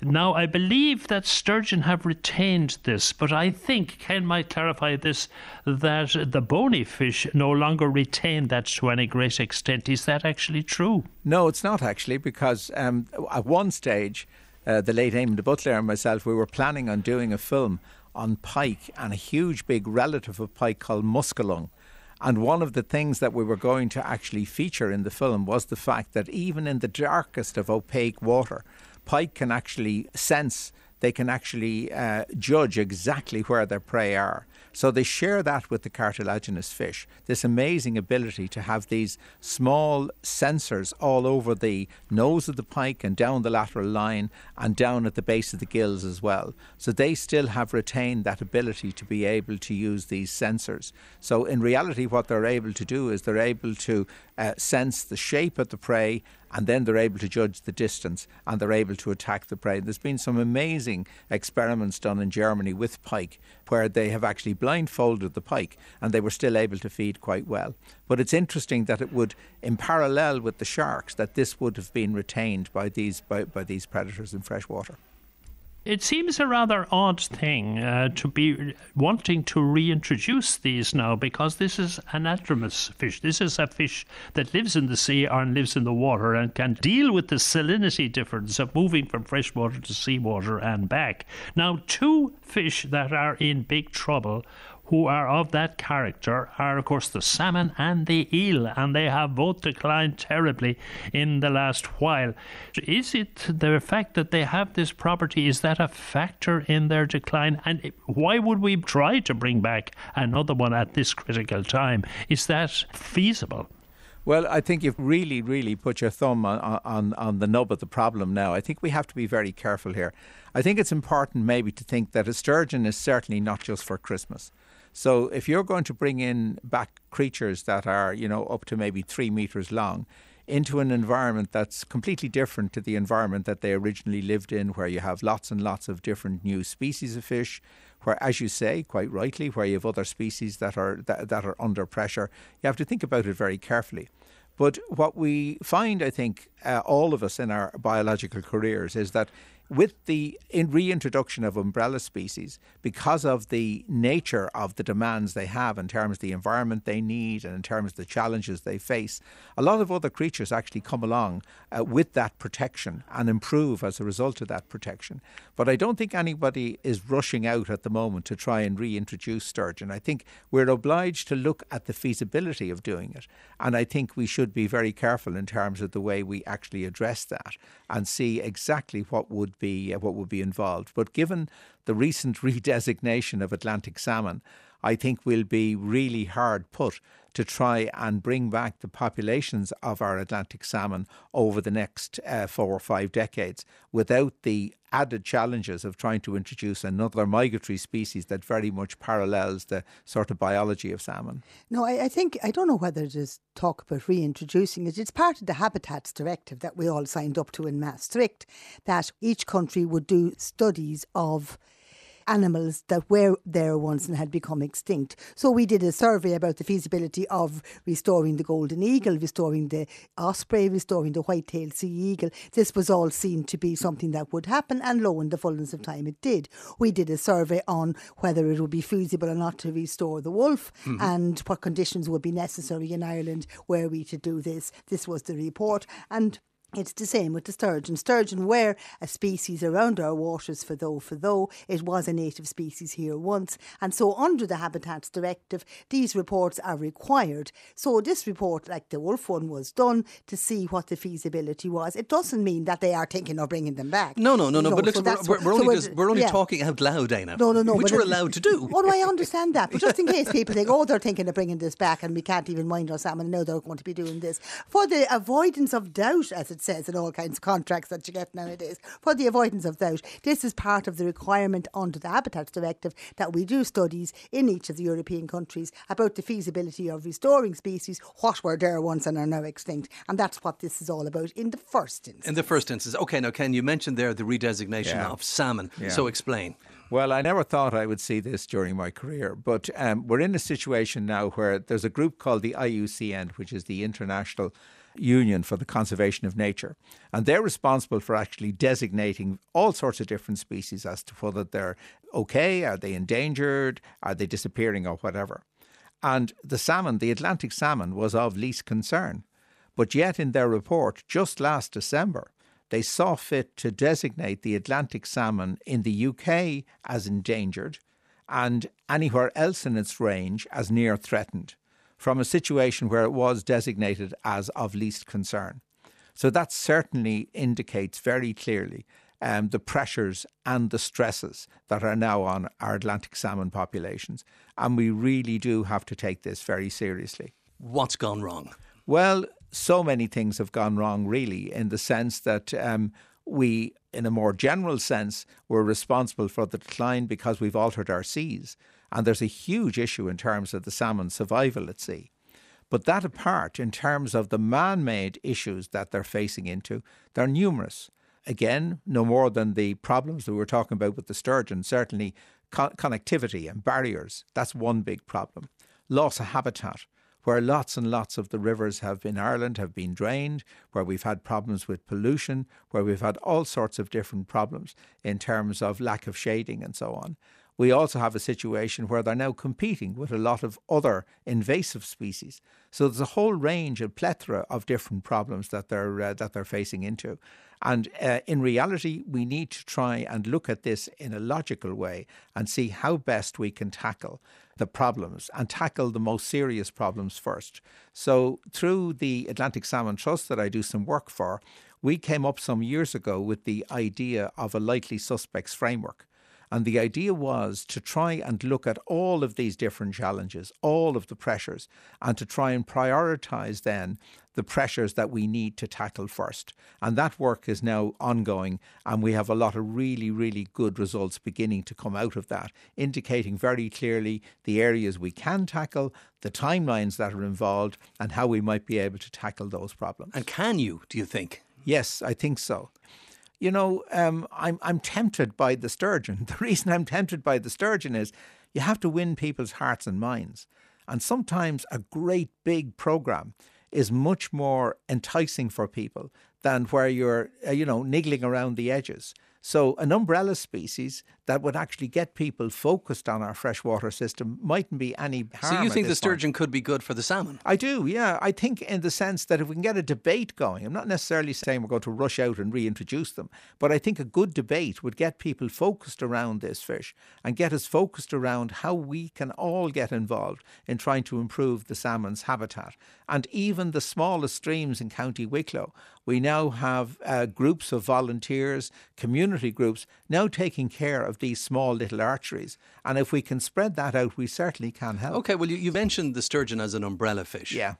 D: Now, I believe that sturgeon have retained this, but I think Ken might clarify this that the bony fish no longer retain that to any great extent. Is that actually true?
G: No, it's not actually, because um, at one stage, uh, the late Eamon de Buitléar and myself, we were planning on doing a film on pike and a huge big relative of pike called muskellunge. And one of the things that we were going to actually feature in the film was the fact that even in the darkest of opaque water, pike can actually sense, they can actually uh, judge exactly where their prey are. So they share that with the cartilaginous fish, this amazing ability to have these small sensors all over the nose of the pike and down the lateral line and down at the base of the gills as well. So they still have retained that ability to be able to use these sensors. So in reality, what they're able to do is they're able to uh, sense the shape of the prey and then they're able to judge the distance and they're able to attack the prey. There's been some amazing experiments done in Germany with pike where they have actually blindfolded the pike and they were still able to feed quite well. But it's interesting that it would, in parallel with the sharks, that this would have been retained by these by, by these predators in freshwater.
D: It seems a rather odd thing uh, to be wanting to reintroduce these now because this is anadromous fish. This is a fish that lives in the sea and lives in the water and can deal with the salinity difference of moving from freshwater to seawater and back. Now, two fish that are in big trouble who are of that character are, of course, the salmon and the eel, and they have both declined terribly in the last while. Is it the fact that they have this property, is that a factor in their decline? And why would we try to bring back another one at this critical time? Is that feasible?
G: Well, I think you've really, really put your thumb on, on, on the nub of the problem now. I think we have to be very careful here. I think it's important maybe to think that a sturgeon is certainly not just for Christmas. So if you're going to bring in back creatures that are, you know, up to maybe three meters long into an environment that's completely different to the environment that they originally lived in, where you have lots and lots of different new species of fish, where, as you say, quite rightly, where you have other species that are that, that are under pressure, you have to think about it very carefully. But what we find, I think, uh, all of us in our biological careers is that with the reintroduction of umbrella species, because of the nature of the demands they have in terms of the environment they need and in terms of the challenges they face, a lot of other creatures actually come along uh, with that protection and improve as a result of that protection. But I don't think anybody is rushing out at the moment to try and reintroduce sturgeon. I think we're obliged to look at the feasibility of doing it. And I think we should be very careful in terms of the way we actually address that and see exactly what would be uh, what would be involved. But given the recent redesignation of Atlantic salmon, I think we'll be really hard put to try and bring back the populations of our Atlantic salmon over the next uh, four or five decades without the added challenges of trying to introduce another migratory species that very much parallels the sort of biology of salmon.
B: No, I, I think, I don't know whether there's talk about reintroducing it. It's part of the Habitats Directive that we all signed up to in Maastricht, that each country would do studies of animals that were there once and had become extinct. So we did a survey about the feasibility of restoring the golden eagle, restoring the osprey, restoring the white-tailed sea eagle. This was all seen to be something that would happen, and lo, in the fullness of time, it did. We did a survey on whether it would be feasible or not to restore the wolf mm-hmm. and what conditions would be necessary in Ireland were we to do this. This was the report, and It's the same with the sturgeon. Sturgeon were a species around our waters for though for though it was a native species here once. And so under the Habitats Directive, these reports are required. So this report, like the wolf one, was done to see what the feasibility was. It doesn't mean that they are thinking of bringing them back.
A: No, no, no, no. But look, we're, we're, we're only,
B: we're-
A: just, we're only
B: yeah.
A: talking out loud, Éanna.
B: No, no, no.
A: Which we're allowed to do.
B: Oh, no, I understand that. But just in case people think, oh, they're thinking of bringing this back and we can't even mind our salmon, no, they're going to be doing this. For the avoidance of doubt, as it says in all kinds of contracts that you get nowadays, for the avoidance of doubt, this is part of the requirement under the Habitats Directive that we do studies in each of the European countries about the feasibility of restoring species what were there once and are now extinct. And that's what this is all about in the first instance.
A: In the first instance. Okay, now, Ken, you mentioned there the redesignation
G: Yeah.
A: of salmon.
G: Yeah.
A: So explain.
G: Well, I never thought I would see this during my career, but um, we're in a situation now where there's a group called the IUCN, which is the International Union for the Conservation of Nature, and they're responsible for actually designating all sorts of different species as to whether they're okay, are they endangered, are they disappearing, or whatever. And the salmon, the Atlantic salmon, was of least concern. But yet, in their report just last December, they saw fit to designate the Atlantic salmon in the UK as endangered and anywhere else in its range as near threatened, from a situation where it was designated as of least concern. So that certainly indicates very clearly um, the pressures and the stresses that are now on our Atlantic salmon populations. And we really do have to take this very seriously.
A: What's gone wrong?
G: Well, so many things have gone wrong, really, in the sense that um, we, in a more general sense, were responsible for the decline because we've altered our seas. And there's a huge issue in terms of the salmon survival at sea. But that apart, in terms of the man made issues that they're facing into, they're numerous. Again, no more than the problems that we were talking about with the sturgeon, certainly co- connectivity and barriers. That's one big problem. Loss of habitat where lots and lots of the rivers have in Ireland have been drained, where we've had problems with pollution, where we've had all sorts of different problems in terms of lack of shading and so on. We also have a situation where they're now competing with a lot of other invasive species. So there's a whole range, a plethora of different problems that they're uh, that they're facing into. And uh, in reality, we need to try and look at this in a logical way and see how best we can tackle the problems and tackle the most serious problems first. So, through the Atlantic Salmon Trust that I do some work for, we came up some years ago with the idea of a likely suspects framework. And the idea was to try and look at all of these different challenges, all of the pressures, and to try and prioritize then the pressures that we need to tackle first. And that work is now ongoing, and we have a lot of really, really good results beginning to come out of that, indicating very clearly the areas we can tackle, the timelines that are involved, and how we might be able to tackle those problems.
A: And can you, do you think?
G: Yes, I think so. You know, um, I'm I'm tempted by the sturgeon. The reason I'm tempted by the sturgeon is you have to win people's hearts and minds, and sometimes a great big program is much more enticing for people than where you're, uh, you know, niggling around the edges. So, an umbrella species that would actually get people focused on our freshwater system mightn't be any harm.
A: So you think the
G: this point.
A: sturgeon could be good for the salmon?
G: I do, yeah. I think in the sense that if we can get a debate going, I'm not necessarily saying we're going to rush out and reintroduce them, but I think a good debate would get people focused around this fish and get us focused around how we can all get involved in trying to improve the salmon's habitat. And even the smallest streams in County Wicklow, we now have uh, groups of volunteers, community groups, now taking care of these small little archeries. And if we can spread that out, we certainly can help.
A: Okay, well, you, you mentioned the sturgeon as an umbrella fish.
G: Yeah.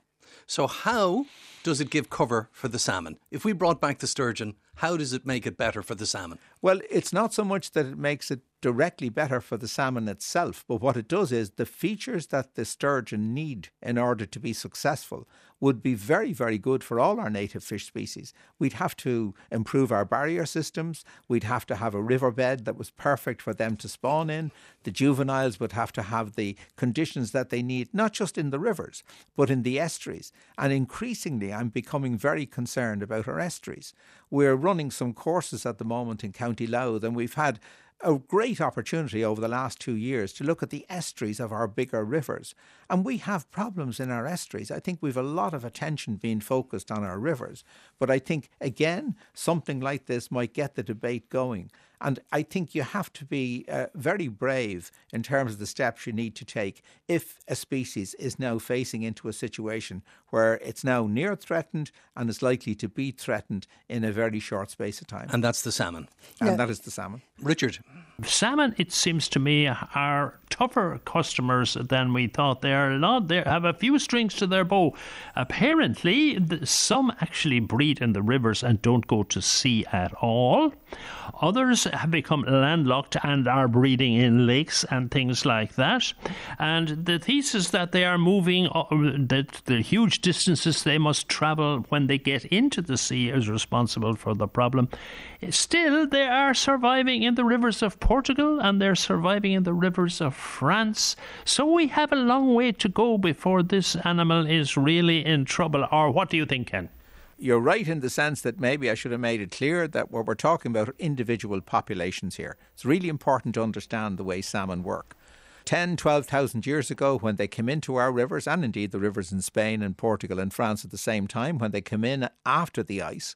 A: So, how does it give cover for the salmon? If we brought back the sturgeon, how does it make it better for the salmon?
G: Well, it's not so much that it makes it directly better for the salmon itself, but what it does is the features that the sturgeon need in order to be successful would be very, very good for all our native fish species. We'd have to improve our barrier systems. We'd have to have a riverbed that was perfect for them to spawn in. The juveniles would have to have the conditions that they need, not just in the rivers, but in the estuaries. And increasingly, I'm becoming very concerned about our estuaries. We're running some courses at the moment in County Louth, and we've had a great opportunity over the last two years to look at the estuaries of our bigger rivers. And we have problems in our estuaries. I think we've a lot of attention being focused on our rivers. But I think, again, something like this might get the debate going. And I think you have to be uh, very brave in terms of the steps you need to take if a species is now facing into a situation where it's now near threatened and is likely to be threatened in a very short space of time.
A: And that's the salmon.
G: And
B: Yeah.
G: that is the salmon.
A: Richard.
D: Salmon, it seems to me, are tougher customers than we thought. They are a lot. They have a few strings to their bow. Apparently, some actually breed in the rivers and don't go to sea at all. Others have become landlocked and are breeding in lakes and things like that. And the thesis that they are moving, uh, that the huge distances they must travel when they get into the sea is responsible for the problem. Still, they are surviving in the rivers of Portugal and they're surviving in the rivers of France. So we have a long way to go before this animal is really in trouble. Or what do you think, Ken?
G: You're right in the sense that maybe I should have made it clear that what we're talking about are individual populations here. It's really important to understand the way salmon work. 10, 12,000 years ago, when they came into our rivers, and indeed the rivers in Spain and Portugal and France at the same time, when they came in after the ice,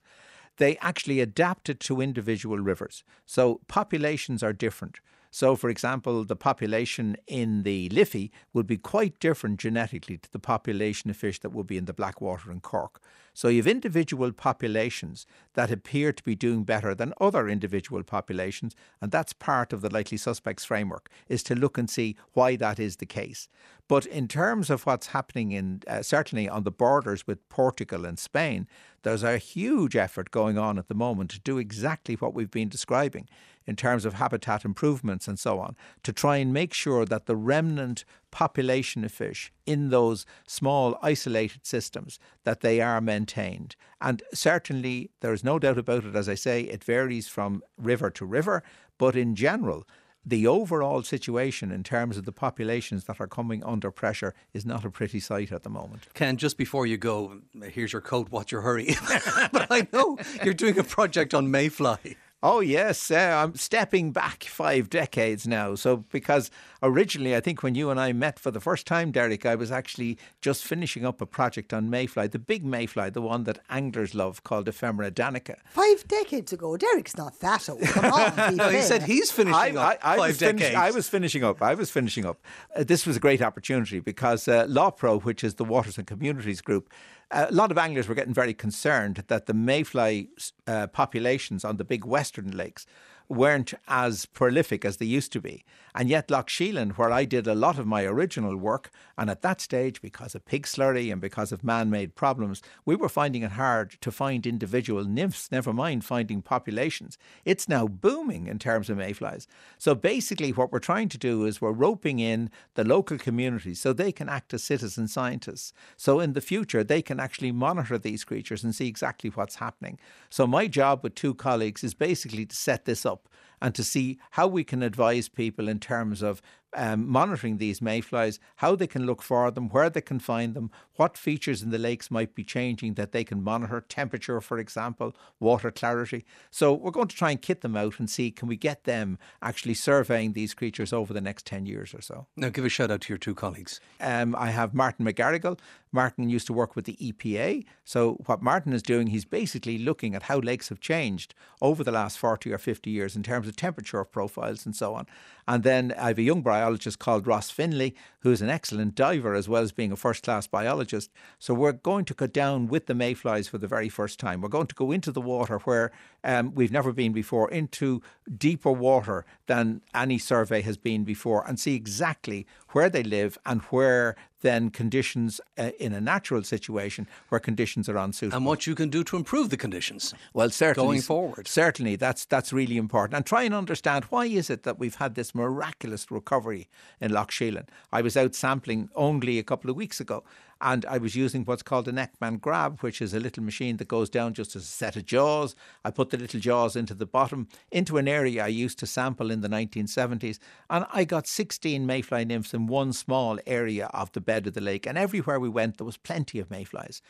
G: they actually adapted to individual rivers. So populations are different. So, for example, the population in the Liffey would be quite different genetically to the population of fish that would be in the Blackwater and Cork. So, you have individual populations that appear to be doing better than other individual populations, and that's part of the likely suspects framework, is to look and see why that is the case. But in terms of what's happening in uh, certainly on the borders with Portugal and Spain, there's a huge effort going on at the moment to do exactly what we've been describing in terms of habitat improvements and so on, to try and make sure that the remnant population of fish in those small isolated systems that they are maintained. And certainly there's no doubt about it, as I say, it varies from river to river, but in general, the overall situation in terms of the populations that are coming under pressure is not a pretty sight at the moment.
A: Ken, just before you go, here's your coat, watch your hurry. but I know you're doing a project on mayfly.
G: Oh, yes. Uh, I'm stepping back five decades now. So, because originally, I think when you and I met for the first time, Derek, I was actually just finishing up a project on mayfly, the big mayfly, the one that anglers love called Ephemera danica.
B: Five decades ago. Derek's not that old. Come on.
A: No, he said he's finishing
G: I,
A: up
G: I, I
A: five
G: was finish-
A: decades.
G: I was finishing up. I was finishing up. Uh, this was a great opportunity because uh, LawPro, which is the Waters and Communities Group, a lot of anglers were getting very concerned that the mayfly uh, populations on the big western lakes weren't as prolific as they used to be. And yet, Lough Sheelin, where I did a lot of my original work, and at that stage, because of pig slurry and because of man made problems, we were finding it hard to find individual nymphs, never mind finding populations. It's now booming in terms of mayflies. So basically, what we're trying to do is we're roping in the local communities so they can act as citizen scientists. So in the future, they can actually monitor these creatures and see exactly what's happening. So my job with two colleagues is basically to set this up and to see how we can advise people in terms of um, monitoring these mayflies, how they can look for them, where they can find them, what features in the lakes might be changing that they can monitor, temperature, for example, water clarity. So we're going to try and kit them out and see can we get them actually surveying these creatures over the next 10 years or so.
A: Now, give a shout out to your two colleagues.
G: Um, I have Martin McGarrigle. Martin used to work with the EPA. So, what Martin is doing, he's basically looking at how lakes have changed over the last 40 or 50 years in terms of temperature profiles and so on. And then I have a young biologist called Ross Finley, who's an excellent diver as well as being a first class biologist. So, we're going to go down with the mayflies for the very first time. We're going to go into the water where um, we've never been before, into deeper water than any survey has been before, and see exactly where they live and where then conditions uh, in a natural situation where conditions are unsuitable.
A: And what you can do to improve the conditions.
G: Well, certainly
A: Going forward.
G: certainly that's that's really important. And try and understand why is it that we've had this miraculous recovery in Lough Sheelin. I was out sampling only a couple of weeks ago, and I was using what's called an Ekman grab, which is a little machine that goes down just as a set of jaws. I put the little jaws into the bottom, into an area I used to sample in the 1970s, and I got 16 mayfly nymphs in one small area of the bed of the lake. And everywhere we went, there was plenty of mayflies.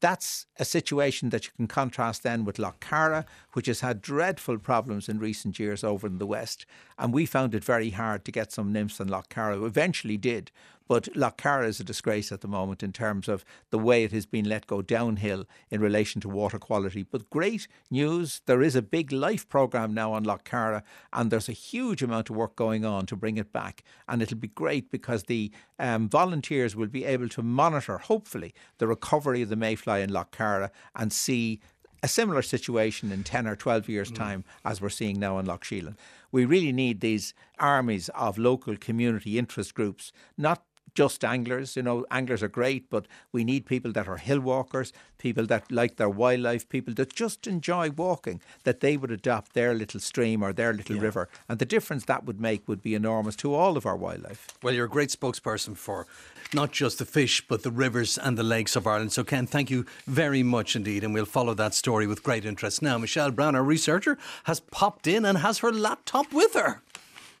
G: That's a situation that you can contrast then with Lough Carra, which has had dreadful problems in recent years over in the west. And we found it very hard to get some nymphs in. We eventually did, but Lough Carra is a disgrace at the moment in terms of the way it has been let go downhill in relation to water quality. But great news there is a big life programme now on Lough Carra, and there's a huge amount of work going on to bring it back. And it'll be great because the um, volunteers will be able to monitor, hopefully, the recovery of the mayfly in Lough Carra and see a similar situation in 10 or 12 years' mm. time as we're seeing now in Lough Sheelin. We really need these armies of local community interest groups, not just anglers. You know, anglers are great, but we need people that are hill walkers, people that like their wildlife, people that just enjoy walking, that they would adopt their little stream or their little river. And the difference that would make would be enormous to all of our wildlife.
A: Well, you're a great spokesperson for not just the fish, but the rivers and the lakes of Ireland. So, Ken, thank you very much indeed. And we'll follow that story with great interest. Now, Michelle Brown, our researcher, has popped in and has her laptop with her.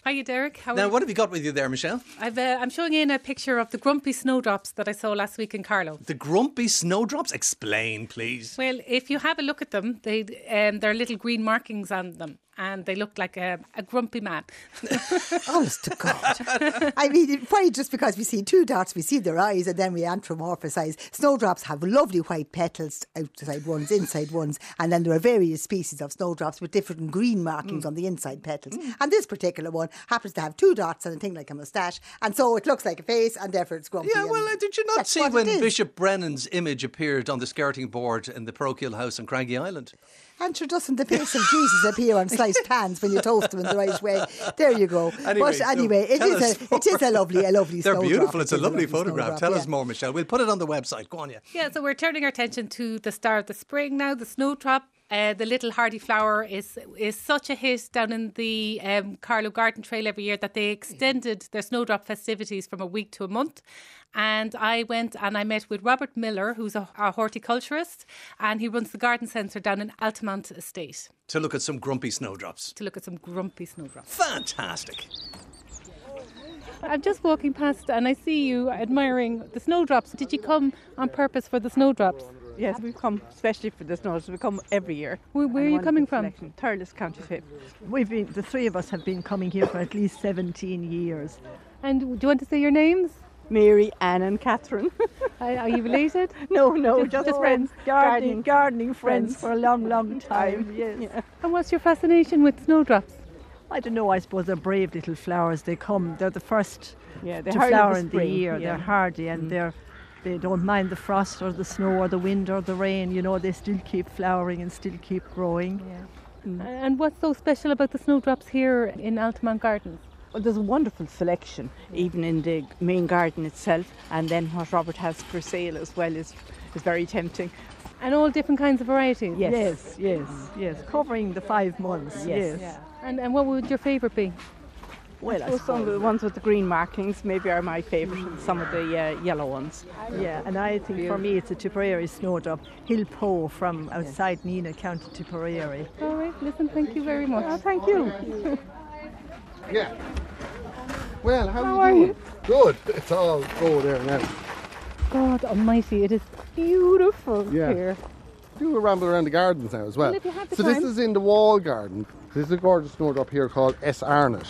H: Hiya, Derek. How are
A: Now, what have you got with you there, Michelle?
H: I've, uh, I'm showing in a picture of the grumpy snowdrops that I saw last week in Carlow.
A: The grumpy snowdrops? Explain, please.
H: Well, if you have a look at them, they um, there are little green markings on them, and they look like a, a grumpy man.
B: Honest to God. I mean, why just because we see two dots, we see their eyes, and then we anthropomorphise. Snowdrops have lovely white petals, outside ones, inside ones, and then there are various species of snowdrops with different green markings
A: Mm.
B: on the inside petals. And this particular one happens to have two dots and a thing like a moustache, and so it looks like a face, and therefore it's grumpy.
A: Yeah, well, uh, did you not
B: that's
A: see when. Bishop Brennan's image appeared on the skirting board in the parochial house on Craggy Island?
B: And sure, doesn't the face of Jesus appear on sliced pans when you toast them in the right way? There you go.
A: Anyway,
B: but anyway, it
A: tell
B: is
A: us
B: a it is a lovely a lovely.
A: They're
B: snowdrop.
A: beautiful. It's
B: It
A: a
B: is
A: lovely
B: lovely
A: photograph. Tell
B: yeah.
A: us more, Michelle. We'll put it on the website. Go on, yeah.
H: yeah, so we're turning our attention to the start of the spring now. The snowdrop, uh, the little hardy flower, is is such a hit down in the um, Carlow Garden Trail every year that they extended their snowdrop festivities from a week to a month. And I went and I met with Robert Miller, who's a, a horticulturist, and he runs the garden centre down in Altamont Estate
A: To look at some grumpy snowdrops.
H: to look at some grumpy snowdrops.
A: Fantastic.
H: I'm just walking past and I see you admiring the snowdrops. Did you come on purpose for the snowdrops?
I: Yes, we've come especially for the snows. We come every year.
H: Where, where are you coming from?
I: selection. Thurles County Tip.
J: We've been the three of us have been coming here for at least 17 years.
H: And do you want to say your names?
I: Mary, Anne, and Catherine.
H: Are, are you related?
I: no, no,
H: Just-
I: just,
H: just
I: friends.
H: friends.
I: Gardening,
J: gardening friends
I: friends.
J: for a long, long time.
I: Yes.
J: Yes.
H: And what's your fascination with snowdrops?
J: I don't know. I suppose they're brave little flowers. They come. They're the first
I: Yeah, they
J: to
I: hardy in
J: flower
I: the
J: in the year.
I: yeah.
J: They're hardy and mm. they're they don't mind the frost or the snow or the wind or the rain. You know, they still keep flowering and still keep growing. Mm.
H: And what's so special about the snowdrops here in Altamont Gardens?
I: Well, there's a wonderful selection, even in the main garden itself, and then what Robert has for sale as well is, is very tempting.
H: And all different kinds of varieties?
I: Yes.
J: Yes, yes, yes. Covering the five months.
I: Yes.
J: Yes.
H: And, and what would your favourite be?
J: Well, I
I: So some of the ones with the green markings maybe are my favourite, and some of the uh, yellow ones.
J: Yeah, and I think for me it's a Tipperary snowdrop, Hill Poe from outside Nenagh, County Tipperary.
H: All right, listen, thank you very much.
I: Oh, thank you.
K: Yeah. Well, how,
H: How
K: you
H: are
K: doing?
H: you?
K: Good. It's all go there now.
H: God almighty, it is beautiful
K: Yeah.
H: here.
K: Do a ramble around the gardens now as well.
H: Well, if you have the
K: so this is in the wall garden. This is a gorgeous snowdrop here called S. Arnott.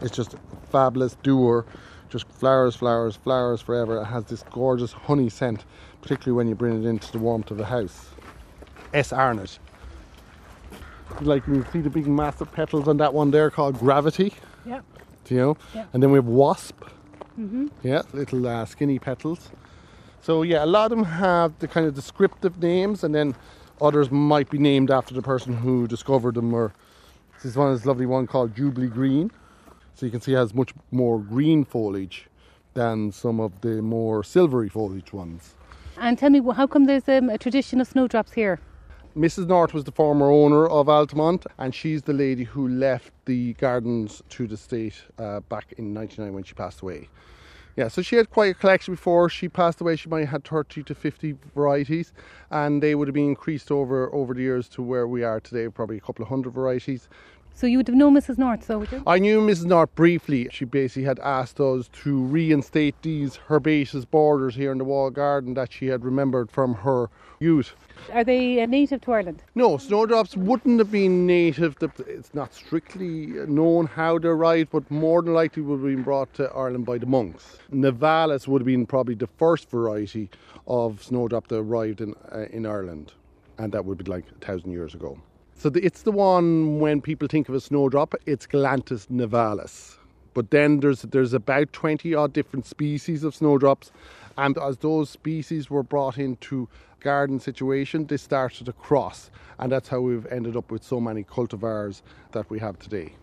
K: It's just fabulous doer, just flowers, flowers, flowers forever. It has this gorgeous honey scent, particularly when you bring it into the warmth of the house. S. Arnott. Like you can see the big massive petals on that one there called Gravity.
H: Yep.
K: you know. And then we have wasp. Mhm. Yeah, little uh, skinny petals. So yeah, a lot of them have the kind of descriptive names, and then others might be named after the person who discovered them. Or this is one, this lovely one called Jubilee Green. So you can see it has much more green foliage than some of the more silvery foliage ones.
H: And tell me, how come there's um, a tradition of snowdrops here?
K: Mrs. North was the former owner of Altamont, and she's the lady who left the gardens to the state uh, back in '99 when she passed away. Yeah, so she had quite a collection before she passed away. She might have had 30 to 50 varieties, and they would have been increased over over the years to where we are today, probably a couple of hundred varieties.
H: So you would have known Mrs. North, so would you?
K: I knew Mrs. North briefly. She basically had asked us to reinstate these herbaceous borders here in the wall garden that she had remembered from her youth.
H: Are they uh, native to Ireland?
K: No, snowdrops wouldn't have been native. It's not strictly known how they arrived, but more than likely would have been brought to Ireland by the monks. Nivalis would have been probably the first variety of snowdrop that arrived in, uh, in Ireland, and that would be like a thousand years ago. So the, it's the one when people think of a snowdrop, it's Galanthus nivalis. But then there's there's about 20 odd different species of snowdrops, and as those species were brought into garden situation, they started to cross, and that's how we've ended up with so many cultivars that we have today.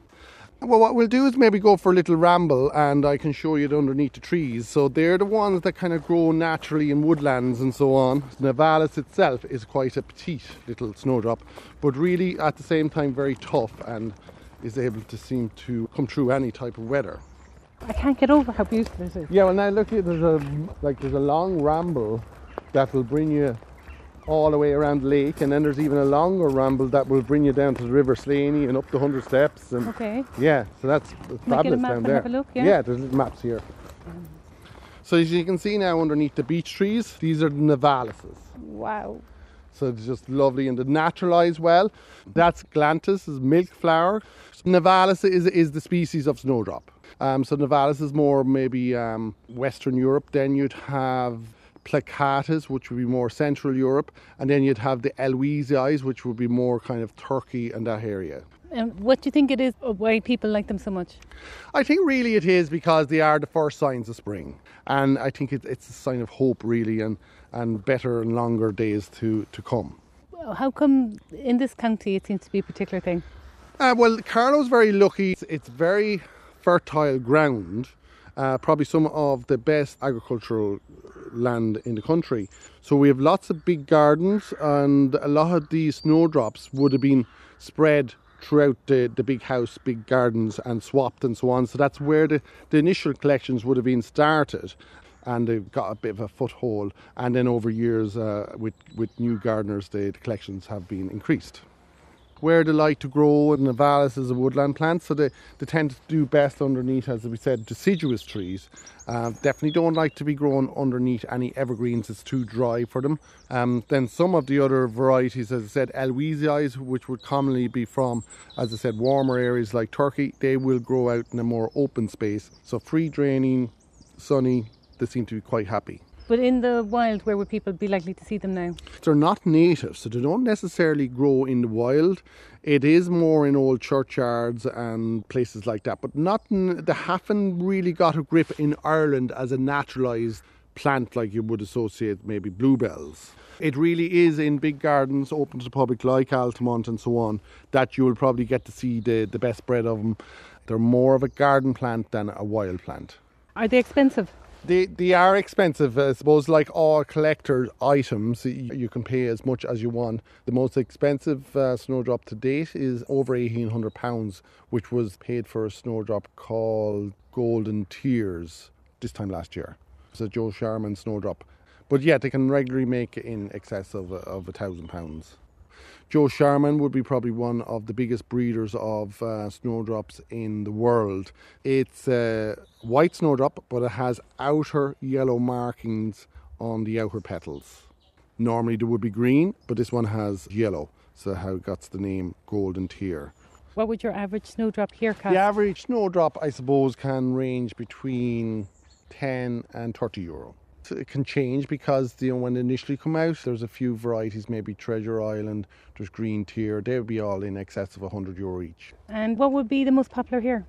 K: Well, what we'll do is maybe go for a little ramble and I can show you it underneath the trees. So they're the ones that kind of grow naturally in woodlands and so on. Nivalis itself is quite a petite little snowdrop, but really at the same time very tough and is able to seem to come through any type of weather.
H: I can't get over how beautiful it is.
K: Yeah, well now look here, there's a like there's a long ramble that will bring you all the way around the lake, and then there's even a longer ramble that will bring you down to the River Slaney and up the Hundred Steps. And
H: Okay.
K: yeah, so that's, that's
H: Can I get a
K: fabulous
H: map
K: down there.
H: have a look, yeah?
K: yeah? there's maps here. So as you can see now underneath the beech trees, these are the Nivalises.
H: Wow.
K: So it's just lovely and they naturalise well. That's Galanthus, is milk flower. Nivalis is, is the species of snowdrop. Um, so Nivalis is more maybe um, Western Europe. Then you'd have Plicatus, which would be more Central Europe. And then you'd have the Elwesiis, which would be more kind of Turkey and that area.
H: And what do you think it is uh, why people like them so much?
K: I think really it is because they are the first signs of spring. And I think it, it's a sign of hope, really, and, and better and longer days to, to come.
H: How come in this county it seems to be a particular thing?
K: Uh, well, Carlow's very lucky. It's, it's very fertile ground, uh, probably some of the best agricultural land in the country. So we have lots of big gardens, and a lot of these snowdrops would have been spread throughout the, the big house, big gardens, and swapped and so on. So that's where the, the initial collections would have been started. And they've got a bit of a foothold, and then over years, uh, with with new gardeners, the, the collections have been increased where they like to grow, and Nivalis is a woodland plant, so they, they tend to do best underneath, as we said, deciduous trees. Uh, definitely don't like to be grown underneath any evergreens, it's too dry for them. Um, then some of the other varieties, as I said, Elwesiis, which would commonly be from, as I said, warmer areas like Turkey, they will grow out in a more open space. So free draining, sunny, they seem to be quite happy.
H: But in the wild, where would people be likely to see them now?
K: They're not native, so they don't necessarily grow in the wild. It is more in old churchyards and places like that, but not. In, they haven't really got a grip in Ireland as a naturalised plant like you would associate maybe bluebells. It really is in big gardens open to the public, like Altamont and so on, that you will probably get to see the, the best spread of them. They're more of a garden plant than a wild plant.
H: Are they expensive?
K: They they are expensive. I suppose, like all collector items, you can pay as much as you want. The most expensive uh, snowdrop to date is over eighteen hundred pounds, which was paid for a snowdrop called Golden Tears this time last year. It's a Joe Sharman snowdrop, but yeah, they can regularly make in excess of of a thousand pounds. Joe Sharman would be probably one of the biggest breeders of uh, snowdrops in the world. It's a white snowdrop, but it has outer yellow markings on the outer petals. Normally they would be green, but this one has yellow, so how it got the name Golden Tear.
H: What would your average snowdrop here cost?
K: The average snowdrop, I suppose, can range between 10 and 30 euro. It can change because you know when they initially come out, there's a few varieties, maybe Treasure Island, there's Green Tear, they would be all in excess of 100 euro each.
H: And what would be the most popular here?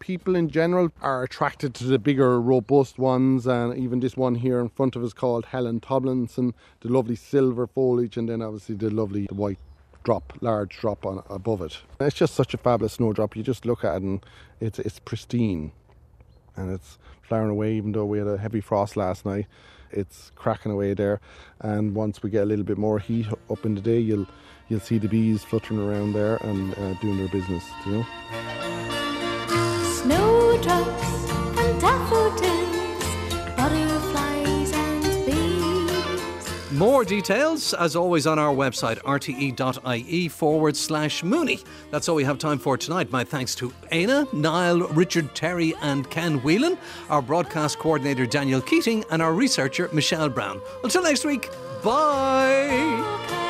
K: People in general are attracted to the bigger, robust ones, and even this one here in front of us called Helen Tomlinson, the lovely silver foliage, and then obviously the lovely white drop, large drop on above it. It's just such a fabulous snowdrop. You just look at it and it's it's pristine, and it's flowering away. Even though we had a heavy frost last night, it's cracking away there. And once we get a little bit more heat up in the day, you'll you'll see the bees fluttering around there and uh, doing their business. You know.
L: Snowdrops and daffodils,
A: More details, as always, on our website, rte.ie forward slash Mooney. That's all we have time for tonight. My thanks to Éanna, Niall, Richard Terry, and Ken Whelan, our broadcast coordinator, Daniel Keating, and our researcher, Michelle Brown. Until next week, bye.